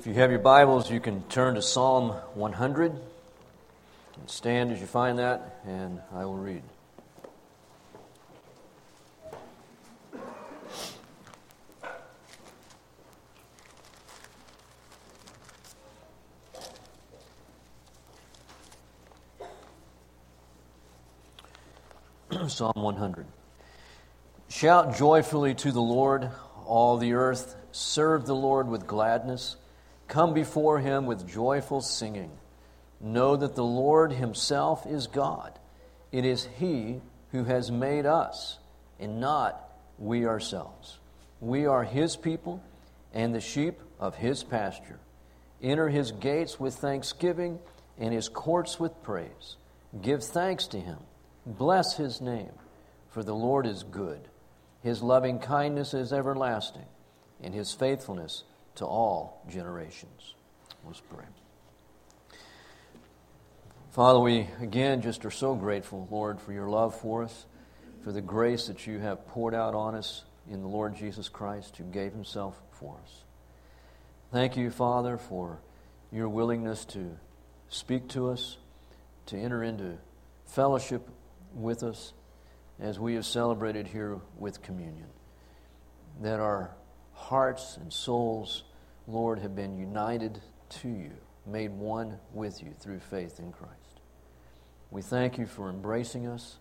If you have your Bibles, you can turn to Psalm 100 and stand as you find that, and I will read. Psalm 100. Shout joyfully to the Lord, all the earth. Serve the Lord with gladness. Come before him with joyful singing. Know that the Lord himself is God. It is he who has made us, and not we ourselves. We are his people and the sheep of his pasture. Enter his gates with thanksgiving and his courts with praise. Give thanks to him. Bless his name, for the Lord is good. His loving kindness is everlasting, and his faithfulness to all generations. Let's pray. Father, we again just are so grateful, Lord, for your love for us, for the grace that you have poured out on us in the Lord Jesus Christ, who gave himself for us. Thank you, Father, for your willingness to speak to us, to enter into fellowship with us as we have celebrated here with communion. That our hearts and souls, Lord, have been united to you, made one with you through faith in Christ. We thank you for embracing us,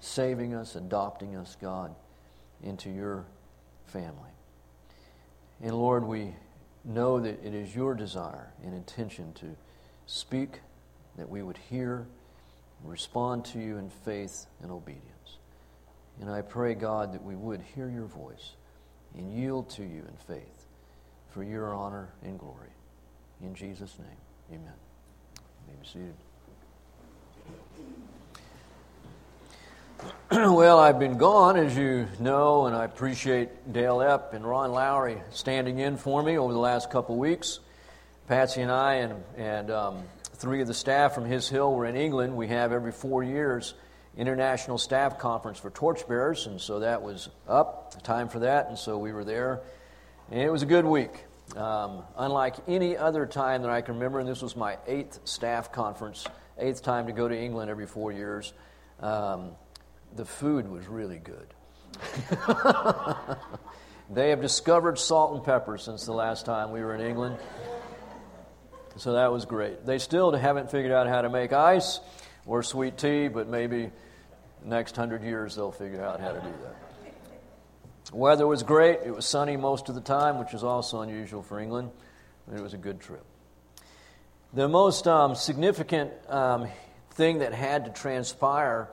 saving us, adopting us, God, into your family. And Lord, we know that it is your desire and intention to speak, that we would hear, respond to you in faith and obedience. And I pray, God, that we would hear your voice and yield to you in faith for your honor and glory. In Jesus' name, amen. You may be seated. well, I've been gone, as you know, and I appreciate Dale Epp and Ron Lowry standing in for me over the last couple weeks. Patsy and I and, and um, three of the staff from His Hill were in England. We have every four years international staff conference for torchbearers, and so that was up, time for that, and so we were there. And it was a good week. Um, unlike any other time that I can remember, and this was my eighth staff conference, eighth time to go to England every four years, um, the food was really good. they have discovered salt and pepper since the last time we were in England. So that was great. They still haven't figured out how to make ice or sweet tea, but maybe next hundred years they'll figure out how to do that. Weather was great. It was sunny most of the time, which is also unusual for England. It was a good trip. The most um, significant um, thing that had to transpire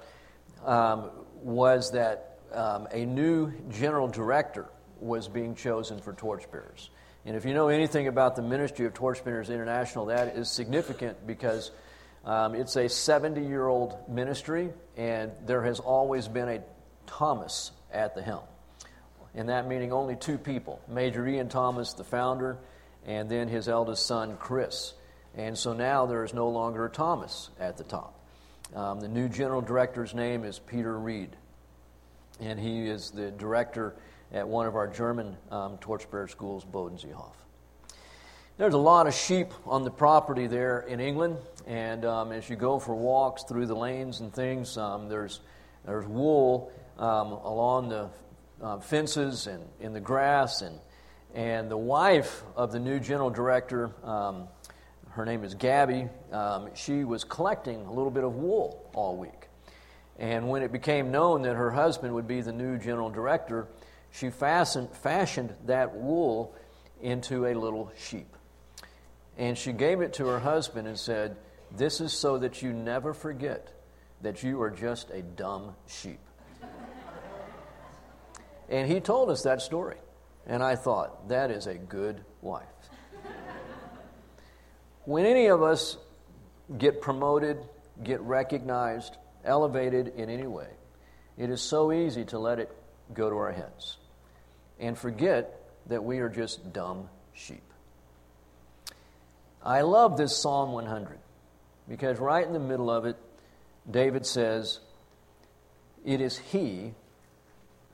um, was that um, a new general director was being chosen for Torchbearers. And if you know anything about the ministry of Torchbearers International, that is significant because um, it's a 70 year old ministry, and there has always been a Thomas at the helm. And that meaning only two people Major Ian Thomas, the founder, and then his eldest son, Chris. And so now there is no longer a Thomas at the top. Um, the new general director's name is Peter Reed, and he is the director at one of our German um, torchbearer schools, Bodenseehof. There's a lot of sheep on the property there in England, and um, as you go for walks through the lanes and things, um, there's, there's wool um, along the uh, fences and in the grass. And, and the wife of the new general director, um, her name is Gabby, um, she was collecting a little bit of wool all week. And when it became known that her husband would be the new general director, she fastened, fashioned that wool into a little sheep. And she gave it to her husband and said, This is so that you never forget that you are just a dumb sheep. And he told us that story. And I thought, that is a good wife. when any of us get promoted, get recognized, elevated in any way, it is so easy to let it go to our heads and forget that we are just dumb sheep. I love this Psalm 100 because right in the middle of it, David says, It is He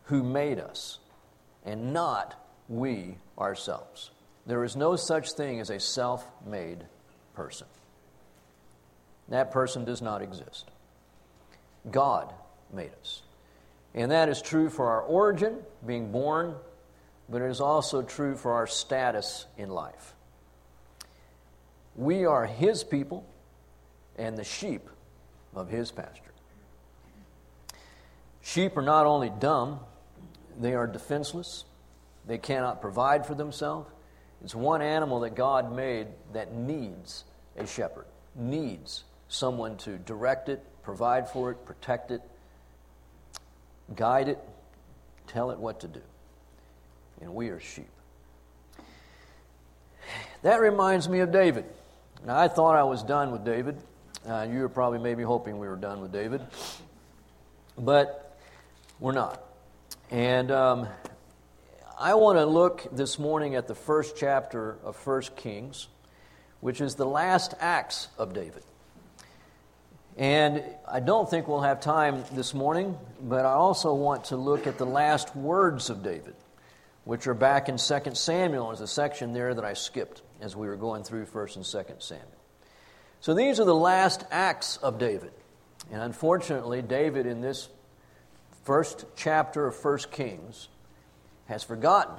who made us, and not we ourselves. There is no such thing as a self made person. That person does not exist. God made us. And that is true for our origin, being born, but it is also true for our status in life. We are His people and the sheep of His pasture. Sheep are not only dumb, they are defenseless. They cannot provide for themselves. It's one animal that God made that needs a shepherd, needs someone to direct it, provide for it, protect it, guide it, tell it what to do. And we are sheep. That reminds me of David. Now, I thought I was done with David. Uh, you were probably maybe hoping we were done with David. But we're not. And um, I want to look this morning at the first chapter of First Kings, which is the last acts of David. And I don't think we'll have time this morning, but I also want to look at the last words of David, which are back in 2 Samuel. There's a section there that I skipped as we were going through 1st and 2nd Samuel. So these are the last acts of David. And unfortunately, David, in this first chapter of 1 Kings, has forgotten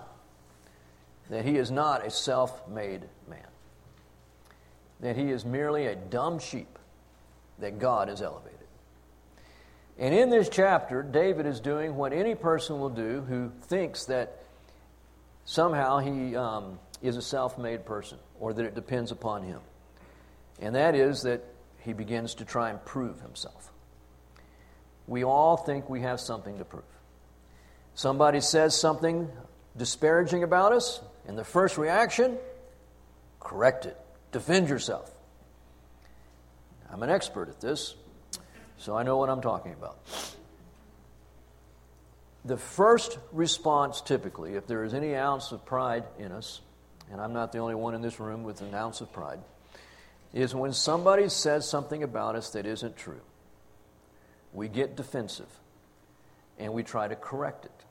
that he is not a self made man, that he is merely a dumb sheep that God has elevated. And in this chapter, David is doing what any person will do who thinks that somehow he um, is a self made person or that it depends upon him. And that is that he begins to try and prove himself. We all think we have something to prove. Somebody says something disparaging about us, and the first reaction, correct it, defend yourself. I'm an expert at this, so I know what I'm talking about. The first response, typically, if there is any ounce of pride in us, and I'm not the only one in this room with an ounce of pride, is when somebody says something about us that isn't true. We get defensive and we try to correct it.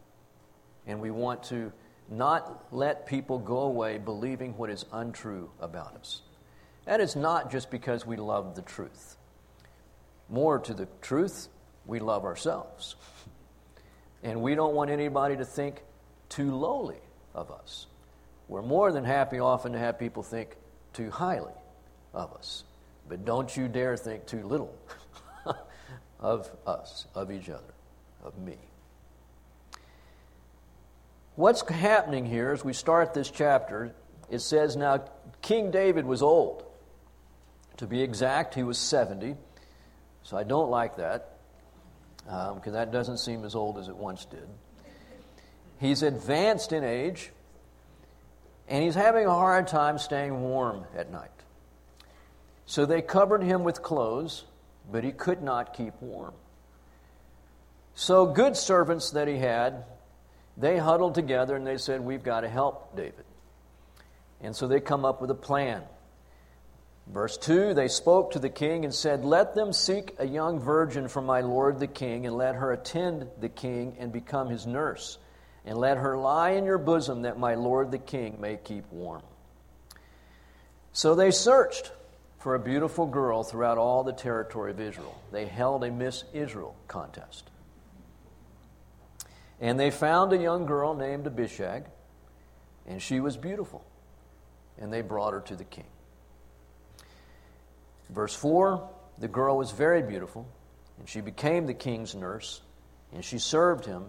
And we want to not let people go away believing what is untrue about us. That is not just because we love the truth. More to the truth, we love ourselves. And we don't want anybody to think too lowly of us. We're more than happy often to have people think too highly of us. But don't you dare think too little of us, of each other, of me. What's happening here as we start this chapter, it says, Now King David was old. To be exact, he was 70. So I don't like that, because um, that doesn't seem as old as it once did. He's advanced in age, and he's having a hard time staying warm at night. So they covered him with clothes, but he could not keep warm. So, good servants that he had they huddled together and they said, We've got to help David. And so they come up with a plan. Verse 2 They spoke to the king and said, Let them seek a young virgin for my lord the king, and let her attend the king and become his nurse. And let her lie in your bosom that my lord the king may keep warm. So they searched for a beautiful girl throughout all the territory of Israel. They held a Miss Israel contest. And they found a young girl named Abishag, and she was beautiful. And they brought her to the king. Verse 4 The girl was very beautiful, and she became the king's nurse, and she served him,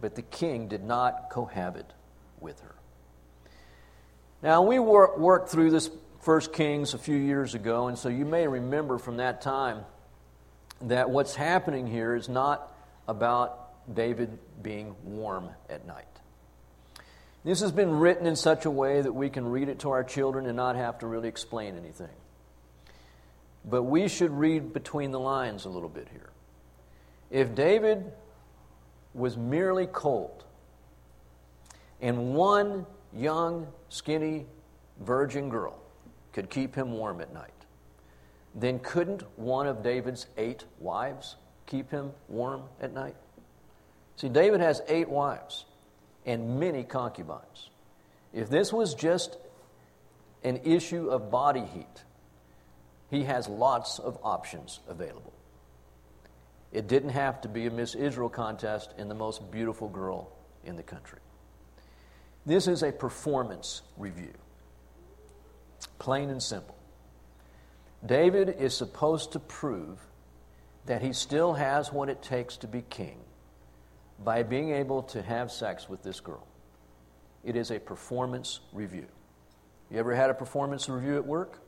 but the king did not cohabit with her. Now, we work through this First Kings a few years ago, and so you may remember from that time that what's happening here is not about David being warm at night. This has been written in such a way that we can read it to our children and not have to really explain anything. But we should read between the lines a little bit here. If David was merely cold, and one young, skinny, virgin girl could keep him warm at night, then couldn't one of David's eight wives keep him warm at night? See, David has eight wives and many concubines. If this was just an issue of body heat, he has lots of options available. It didn't have to be a Miss Israel contest in the most beautiful girl in the country. This is a performance review, plain and simple. David is supposed to prove that he still has what it takes to be king by being able to have sex with this girl. It is a performance review. You ever had a performance review at work?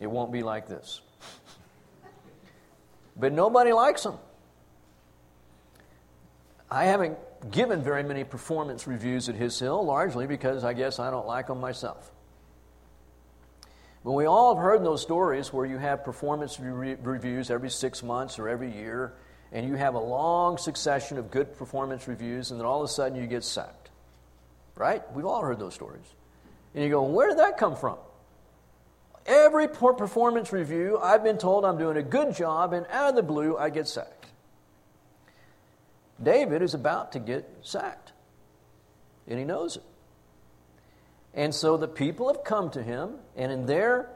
It won't be like this. but nobody likes them. I haven't given very many performance reviews at His Hill, largely because I guess I don't like them myself. But we all have heard those stories where you have performance re- reviews every six months or every year, and you have a long succession of good performance reviews, and then all of a sudden you get sacked. Right? We've all heard those stories. And you go, where did that come from? Every performance review, I've been told I'm doing a good job, and out of the blue, I get sacked. David is about to get sacked, and he knows it. And so the people have come to him, and in their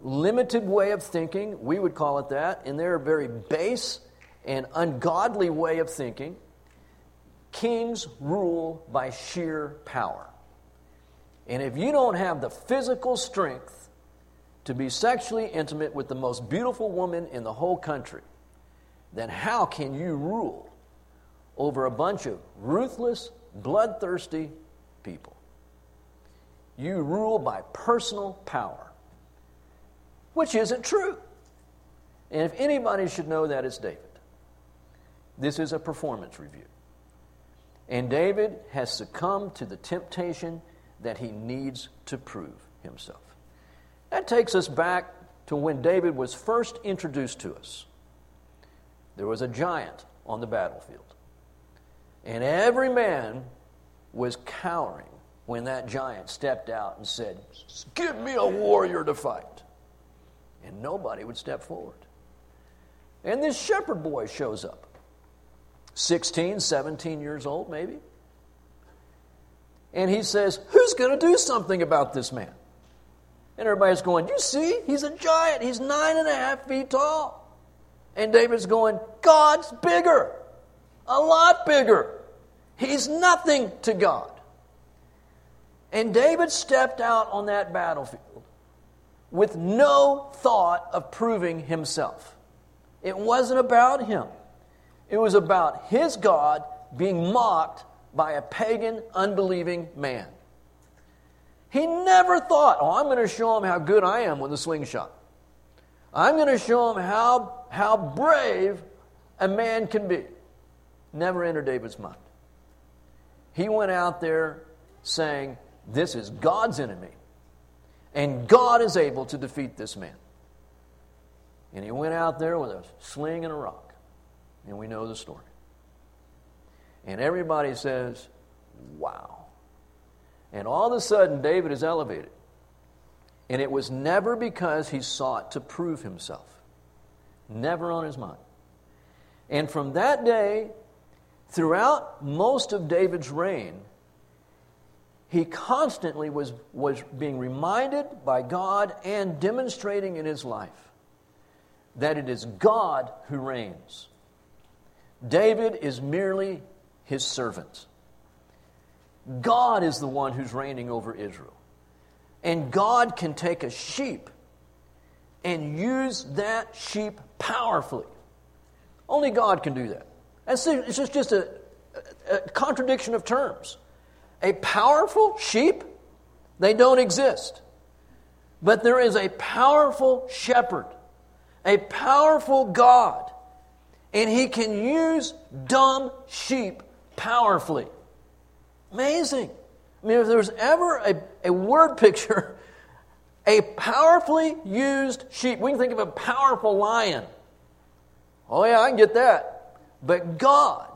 limited way of thinking, we would call it that, in their very base and ungodly way of thinking, kings rule by sheer power. And if you don't have the physical strength to be sexually intimate with the most beautiful woman in the whole country, then how can you rule over a bunch of ruthless, bloodthirsty people? You rule by personal power, which isn't true. And if anybody should know that, it's David. This is a performance review. And David has succumbed to the temptation that he needs to prove himself. That takes us back to when David was first introduced to us. There was a giant on the battlefield, and every man was cowering when that giant stepped out and said, Give me a warrior to fight. And nobody would step forward. And this shepherd boy shows up 16, 17 years old, maybe. And he says, Who's going to do something about this man? And everybody's going, You see, he's a giant. He's nine and a half feet tall. And David's going, God's bigger, a lot bigger. He's nothing to God. And David stepped out on that battlefield with no thought of proving himself. It wasn't about him, it was about his God being mocked by a pagan, unbelieving man. He never thought, oh, I'm going to show him how good I am with a slingshot. I'm going to show him how, how brave a man can be. Never entered David's mind. He went out there saying, This is God's enemy, and God is able to defeat this man. And he went out there with a sling and a rock. And we know the story. And everybody says, wow. And all of a sudden, David is elevated. And it was never because he sought to prove himself, never on his mind. And from that day, throughout most of David's reign, he constantly was, was being reminded by God and demonstrating in his life that it is God who reigns. David is merely his servant. God is the one who's reigning over Israel. And God can take a sheep and use that sheep powerfully. Only God can do that. It's just, just a, a contradiction of terms. A powerful sheep, they don't exist. But there is a powerful shepherd, a powerful God, and he can use dumb sheep powerfully. Amazing. I mean, if there's ever a, a word picture, a powerfully used sheep, we can think of a powerful lion. Oh, yeah, I can get that. But God,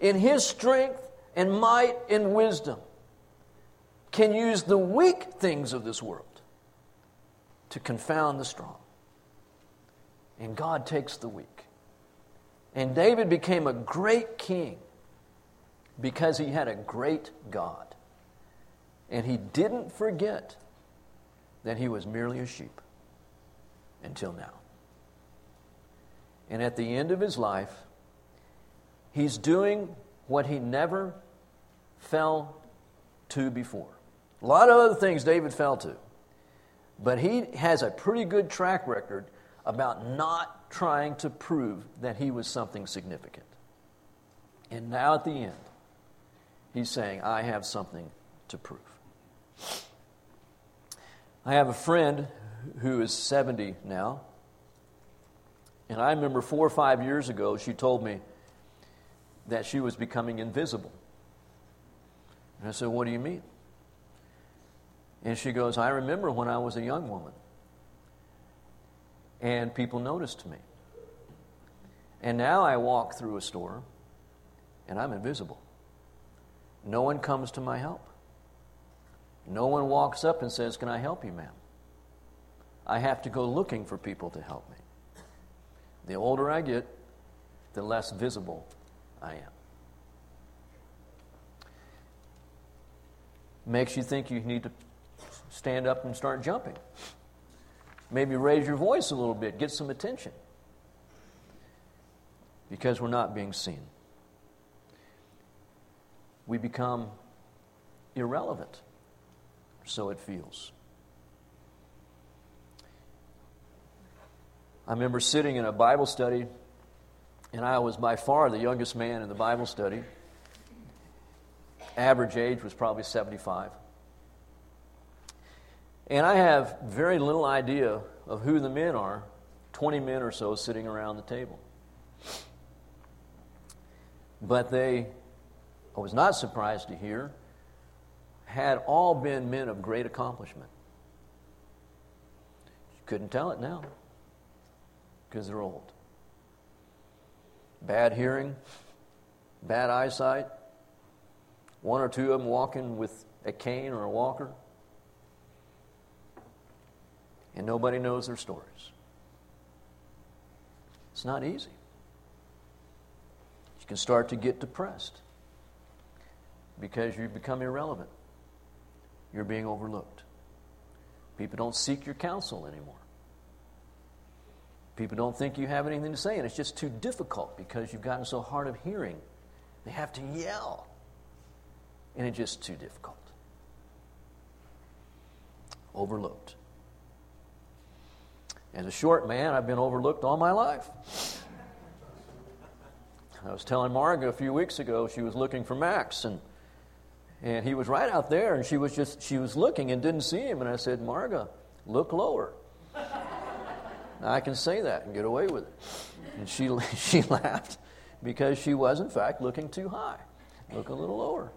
in His strength and might and wisdom, can use the weak things of this world to confound the strong. And God takes the weak. And David became a great king because he had a great God. And he didn't forget that he was merely a sheep until now. And at the end of his life, he's doing what he never fell to before. A lot of other things David fell to. But he has a pretty good track record about not trying to prove that he was something significant. And now at the end, he's saying, I have something to prove. I have a friend who is 70 now. And I remember four or five years ago, she told me that she was becoming invisible. And I said, What do you mean? And she goes, I remember when I was a young woman, and people noticed me. And now I walk through a store, and I'm invisible. No one comes to my help. No one walks up and says, Can I help you, ma'am? I have to go looking for people to help me. The older I get, the less visible I am. Makes you think you need to stand up and start jumping. Maybe raise your voice a little bit, get some attention. Because we're not being seen. We become irrelevant, so it feels. I remember sitting in a Bible study, and I was by far the youngest man in the Bible study. Average age was probably 75. And I have very little idea of who the men are 20 men or so sitting around the table. But they, I was not surprised to hear, had all been men of great accomplishment. You couldn't tell it now because they're old. Bad hearing, bad eyesight, one or two of them walking with a cane or a walker, and nobody knows their stories. It's not easy. You can start to get depressed because you become irrelevant. You're being overlooked. People don't seek your counsel anymore. People don't think you have anything to say, and it's just too difficult because you've gotten so hard of hearing. They have to yell, and it's just too difficult. Overlooked. As a short man, I've been overlooked all my life. I was telling Marga a few weeks ago, she was looking for Max, and and he was right out there, and she was just she was looking and didn't see him, and I said, Marga, look lower. I can say that and get away with it. And she, she laughed because she was, in fact, looking too high. Look a little lower.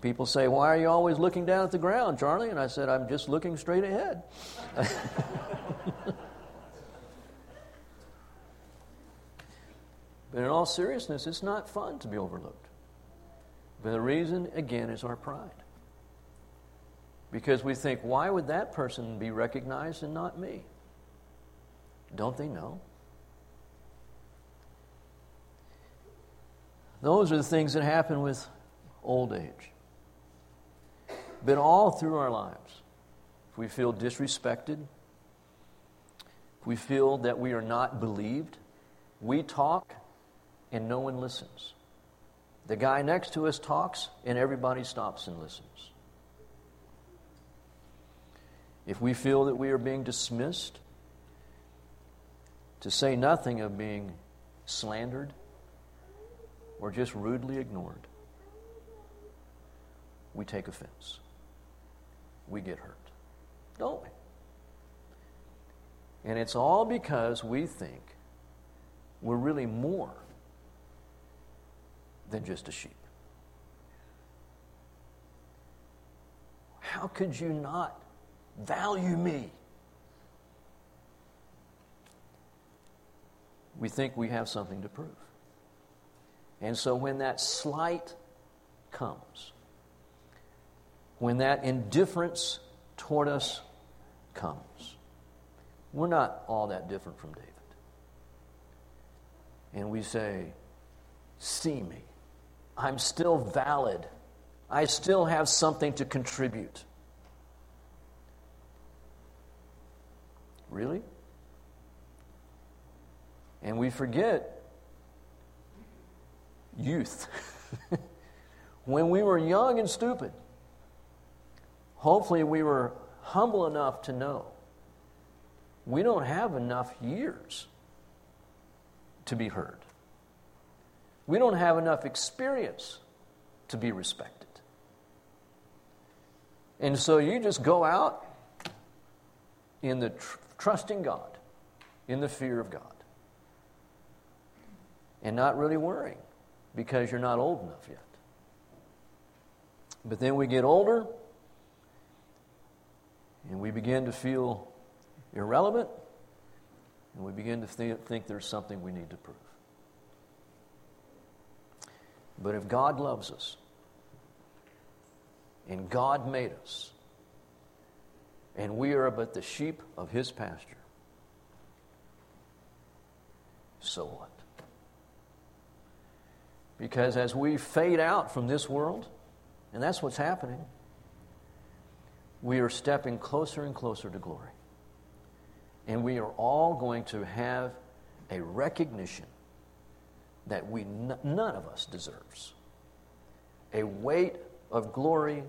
People say, Why are you always looking down at the ground, Charlie? And I said, I'm just looking straight ahead. but in all seriousness, it's not fun to be overlooked. But the reason, again, is our pride. Because we think, why would that person be recognized and not me? Don't they know? Those are the things that happen with old age. But all through our lives, if we feel disrespected, if we feel that we are not believed, we talk and no one listens. The guy next to us talks and everybody stops and listens. If we feel that we are being dismissed, to say nothing of being slandered or just rudely ignored, we take offense. We get hurt, don't we? And it's all because we think we're really more than just a sheep. How could you not value me? we think we have something to prove. And so when that slight comes, when that indifference toward us comes, we're not all that different from David. And we say, See me. I'm still valid. I still have something to contribute. Really? And we forget youth. when we were young and stupid, hopefully we were humble enough to know we don't have enough years to be heard. We don't have enough experience to be respected. And so you just go out in the tr- trusting God, in the fear of God, and not really worrying because you're not old enough yet. But then we get older and we begin to feel irrelevant and we begin to th- think there's something we need to prove. But if God loves us, and God made us, and we are but the sheep of His pasture, so what? Because as we fade out from this world, and that's what's happening, we are stepping closer and closer to glory. And we are all going to have a recognition that we none of us deserves. A weight of glory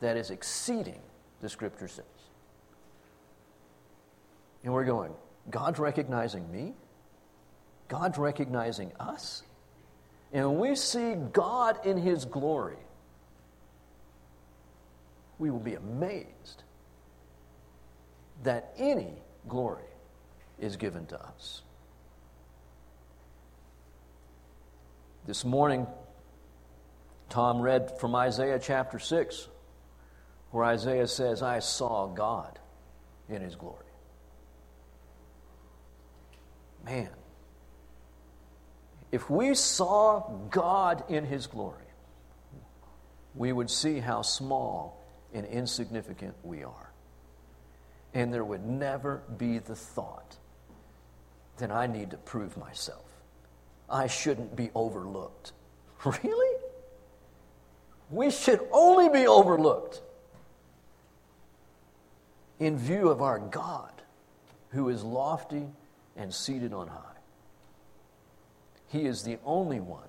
that is exceeding the scripture says. And we're going, God's recognizing me? God's recognizing us? And we see God in his glory, we will be amazed that any glory is given to us. This morning, Tom read from Isaiah chapter 6, where Isaiah says, I saw God in his glory. Man, if we saw God in his glory, we would see how small and insignificant we are. And there would never be the thought that I need to prove myself. I shouldn't be overlooked. Really? We should only be overlooked in view of our God who is lofty and seated on high. He is the only one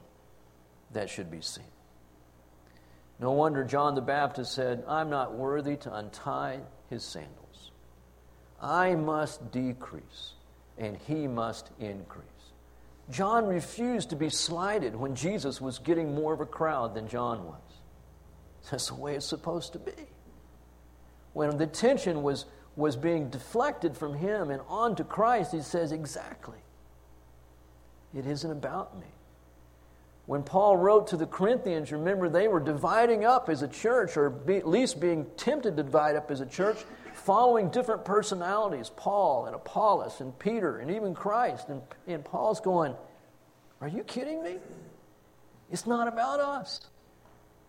that should be seen. No wonder John the Baptist said, I'm not worthy to untie his sandals. I must decrease, and he must increase. John refused to be slighted when Jesus was getting more of a crowd than John was. That's the way it's supposed to be. When the attention was, was being deflected from him and onto Christ, he says, Exactly. It isn't about me. When Paul wrote to the Corinthians, remember they were dividing up as a church, or be, at least being tempted to divide up as a church, following different personalities Paul and Apollos and Peter and even Christ. And, and Paul's going, Are you kidding me? It's not about us.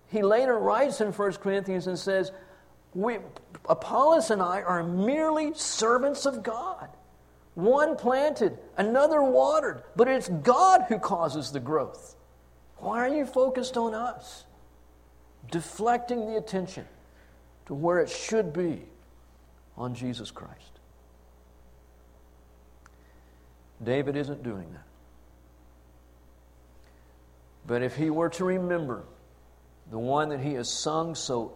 He later writes in 1 Corinthians and says, we, Apollos and I are merely servants of God. One planted, another watered, but it's God who causes the growth. Why are you focused on us? Deflecting the attention to where it should be on Jesus Christ. David isn't doing that. But if he were to remember the one that he has sung so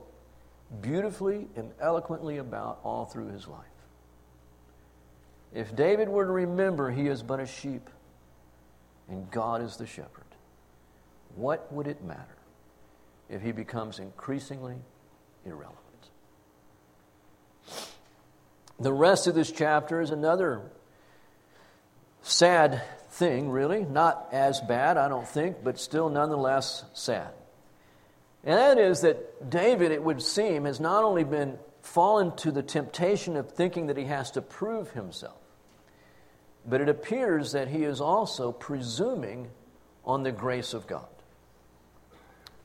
beautifully and eloquently about all through his life, if David were to remember he is but a sheep and God is the shepherd, what would it matter if he becomes increasingly irrelevant? The rest of this chapter is another sad thing, really. Not as bad, I don't think, but still nonetheless sad. And that is that David, it would seem, has not only been fallen to the temptation of thinking that he has to prove himself, but it appears that he is also presuming on the grace of God.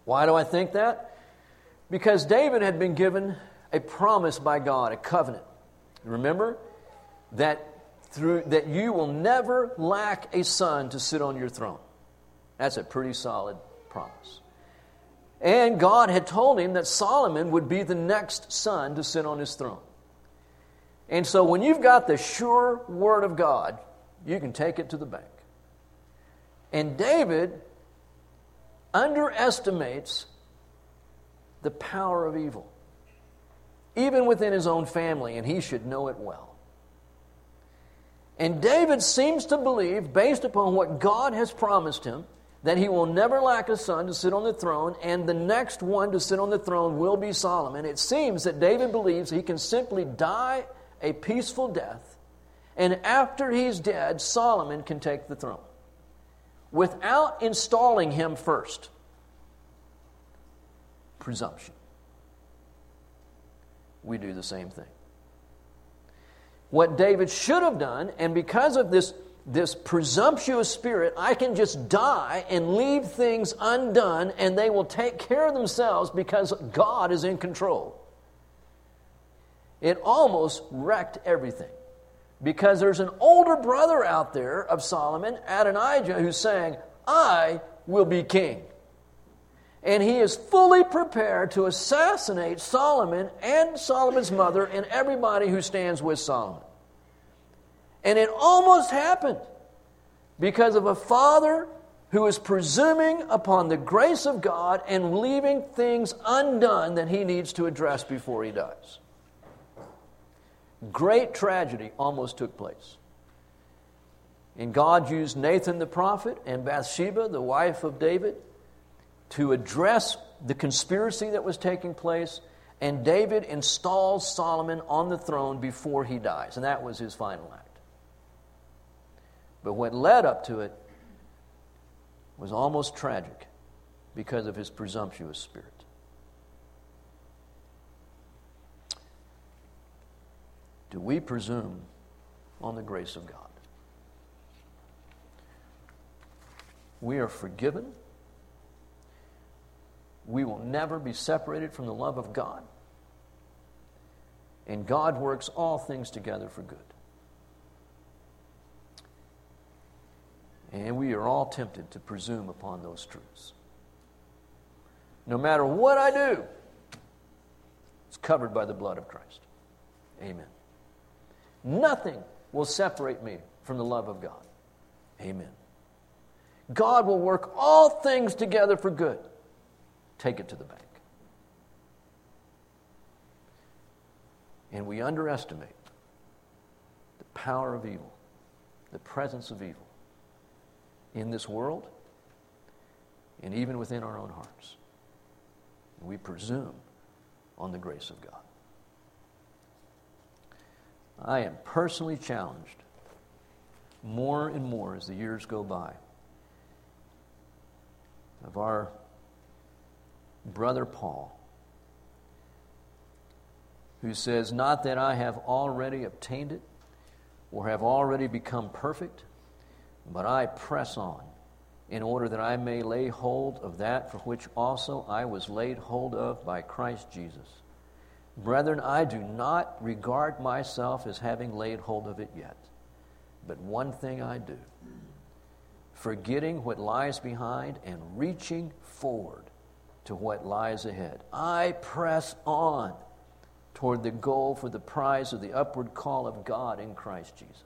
Why do I think that? Because David had been given a promise by God, a covenant. Remember that through that you will never lack a son to sit on your throne. That's a pretty solid promise. And God had told him that Solomon would be the next son to sit on his throne. And so when you've got the sure word of God, you can take it to the bank. And David underestimates the power of evil, even within his own family, and he should know it well. And David seems to believe, based upon what God has promised him, that he will never lack a son to sit on the throne, and the next one to sit on the throne will be Solomon. It seems that David believes he can simply die a peaceful death, and after he's dead, Solomon can take the throne without installing him first. Presumption. We do the same thing. What David should have done, and because of this this presumptuous spirit, I can just die and leave things undone and they will take care of themselves because God is in control. It almost wrecked everything because there's an older brother out there of Solomon, Adonijah, who's saying, I will be king. And he is fully prepared to assassinate Solomon and Solomon's mother and everybody who stands with Solomon. And it almost happened because of a father who is presuming upon the grace of God and leaving things undone that he needs to address before he dies. Great tragedy almost took place. And God used Nathan the prophet and Bathsheba, the wife of David, to address the conspiracy that was taking place. And David installs Solomon on the throne before he dies. And that was his final act. But what led up to it was almost tragic because of his presumptuous spirit. Do we presume on the grace of God? We are forgiven. We will never be separated from the love of God. And God works all things together for good. And we are all tempted to presume upon those truths. No matter what I do, it's covered by the blood of Christ. Amen. Nothing will separate me from the love of God. Amen. God will work all things together for good. Take it to the bank. And we underestimate the power of evil, the presence of evil in this world and even within our own hearts. We presume on the grace of God. I am personally challenged more and more as the years go by of our brother Paul, who says, Not that I have already obtained it or have already become perfect but I press on in order that I may lay hold of that for which also I was laid hold of by Christ Jesus. Brethren, I do not regard myself as having laid hold of it yet. But one thing I do, forgetting what lies behind and reaching forward to what lies ahead, I press on toward the goal for the prize of the upward call of God in Christ Jesus.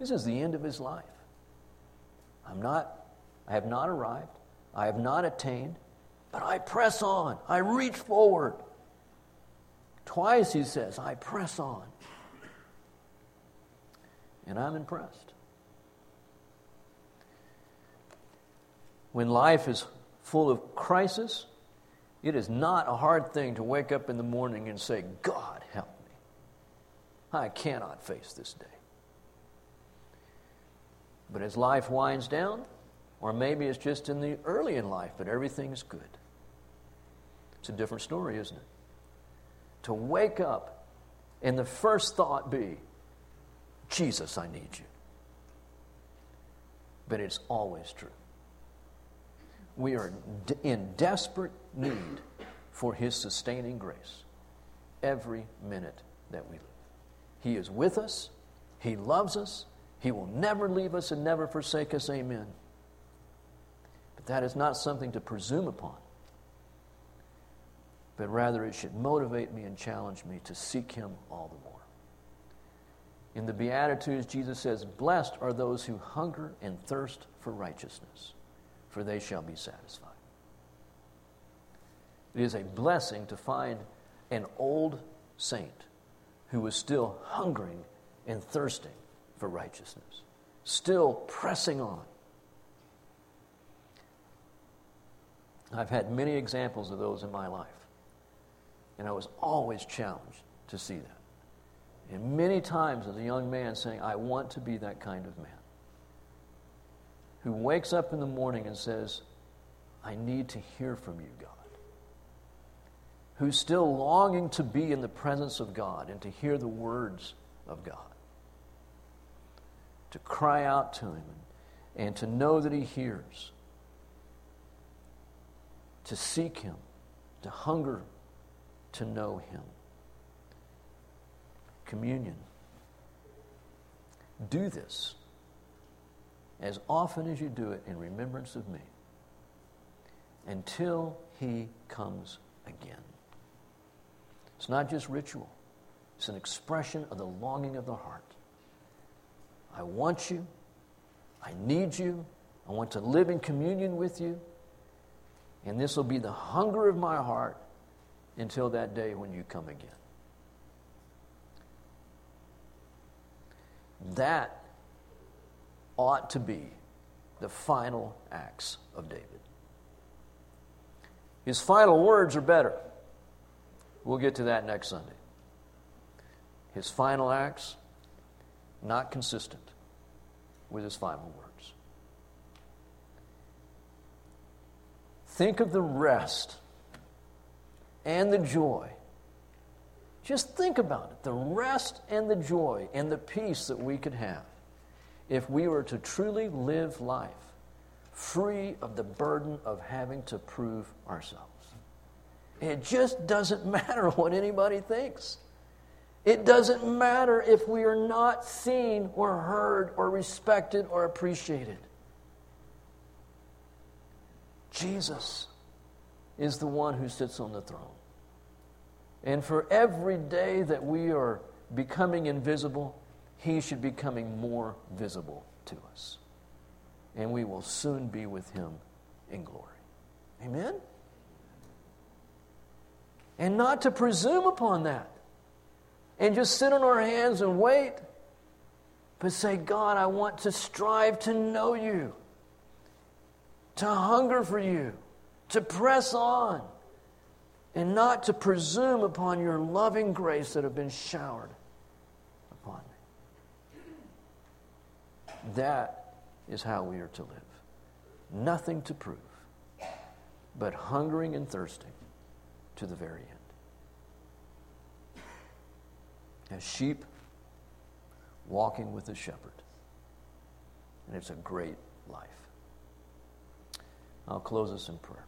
This is the end of his life. I'm not, I have not arrived. I have not attained, but I press on. I reach forward. Twice he says, I press on. And I'm impressed. When life is full of crisis, it is not a hard thing to wake up in the morning and say, God, help me. I cannot face this day. But as life winds down, or maybe it's just in the early in life, but everything's good. It's a different story, isn't it? To wake up and the first thought be, Jesus, I need you. But it's always true. We are in desperate need for His sustaining grace every minute that we live. He is with us, He loves us, he will never leave us and never forsake us. Amen. But that is not something to presume upon. But rather it should motivate me and challenge me to seek Him all the more. In the Beatitudes, Jesus says, Blessed are those who hunger and thirst for righteousness, for they shall be satisfied. It is a blessing to find an old saint who was still hungering and thirsting for righteousness, still pressing on. I've had many examples of those in my life, and I was always challenged to see that. And many times as a young man saying, I want to be that kind of man who wakes up in the morning and says, I need to hear from you, God. Who's still longing to be in the presence of God and to hear the words of God. To cry out to Him and to know that He hears. To seek Him, to hunger to know Him communion. Do this as often as you do it in remembrance of me until he comes again. It's not just ritual, it's an expression of the longing of the heart. I want you, I need you, I want to live in communion with you, and this will be the hunger of my heart until that day when you come again. That ought to be the final acts of David. His final words are better. We'll get to that next Sunday. His final acts, not consistent with his final words. Think of the rest and the joy just think about it the rest and the joy and the peace that we could have if we were to truly live life free of the burden of having to prove ourselves. It just doesn't matter what anybody thinks. It doesn't matter if we are not seen or heard or respected or appreciated. Jesus is the one who sits on the throne. And for every day that we are becoming invisible, He should be becoming more visible to us. And we will soon be with Him in glory. Amen? And not to presume upon that and just sit on our hands and wait, but say, God, I want to strive to know you, to hunger for you, to press on and not to presume upon your loving grace that have been showered upon me. That is how we are to live. Nothing to prove, but hungering and thirsting to the very end. As sheep walking with the shepherd. And it's a great life. I'll close us in prayer.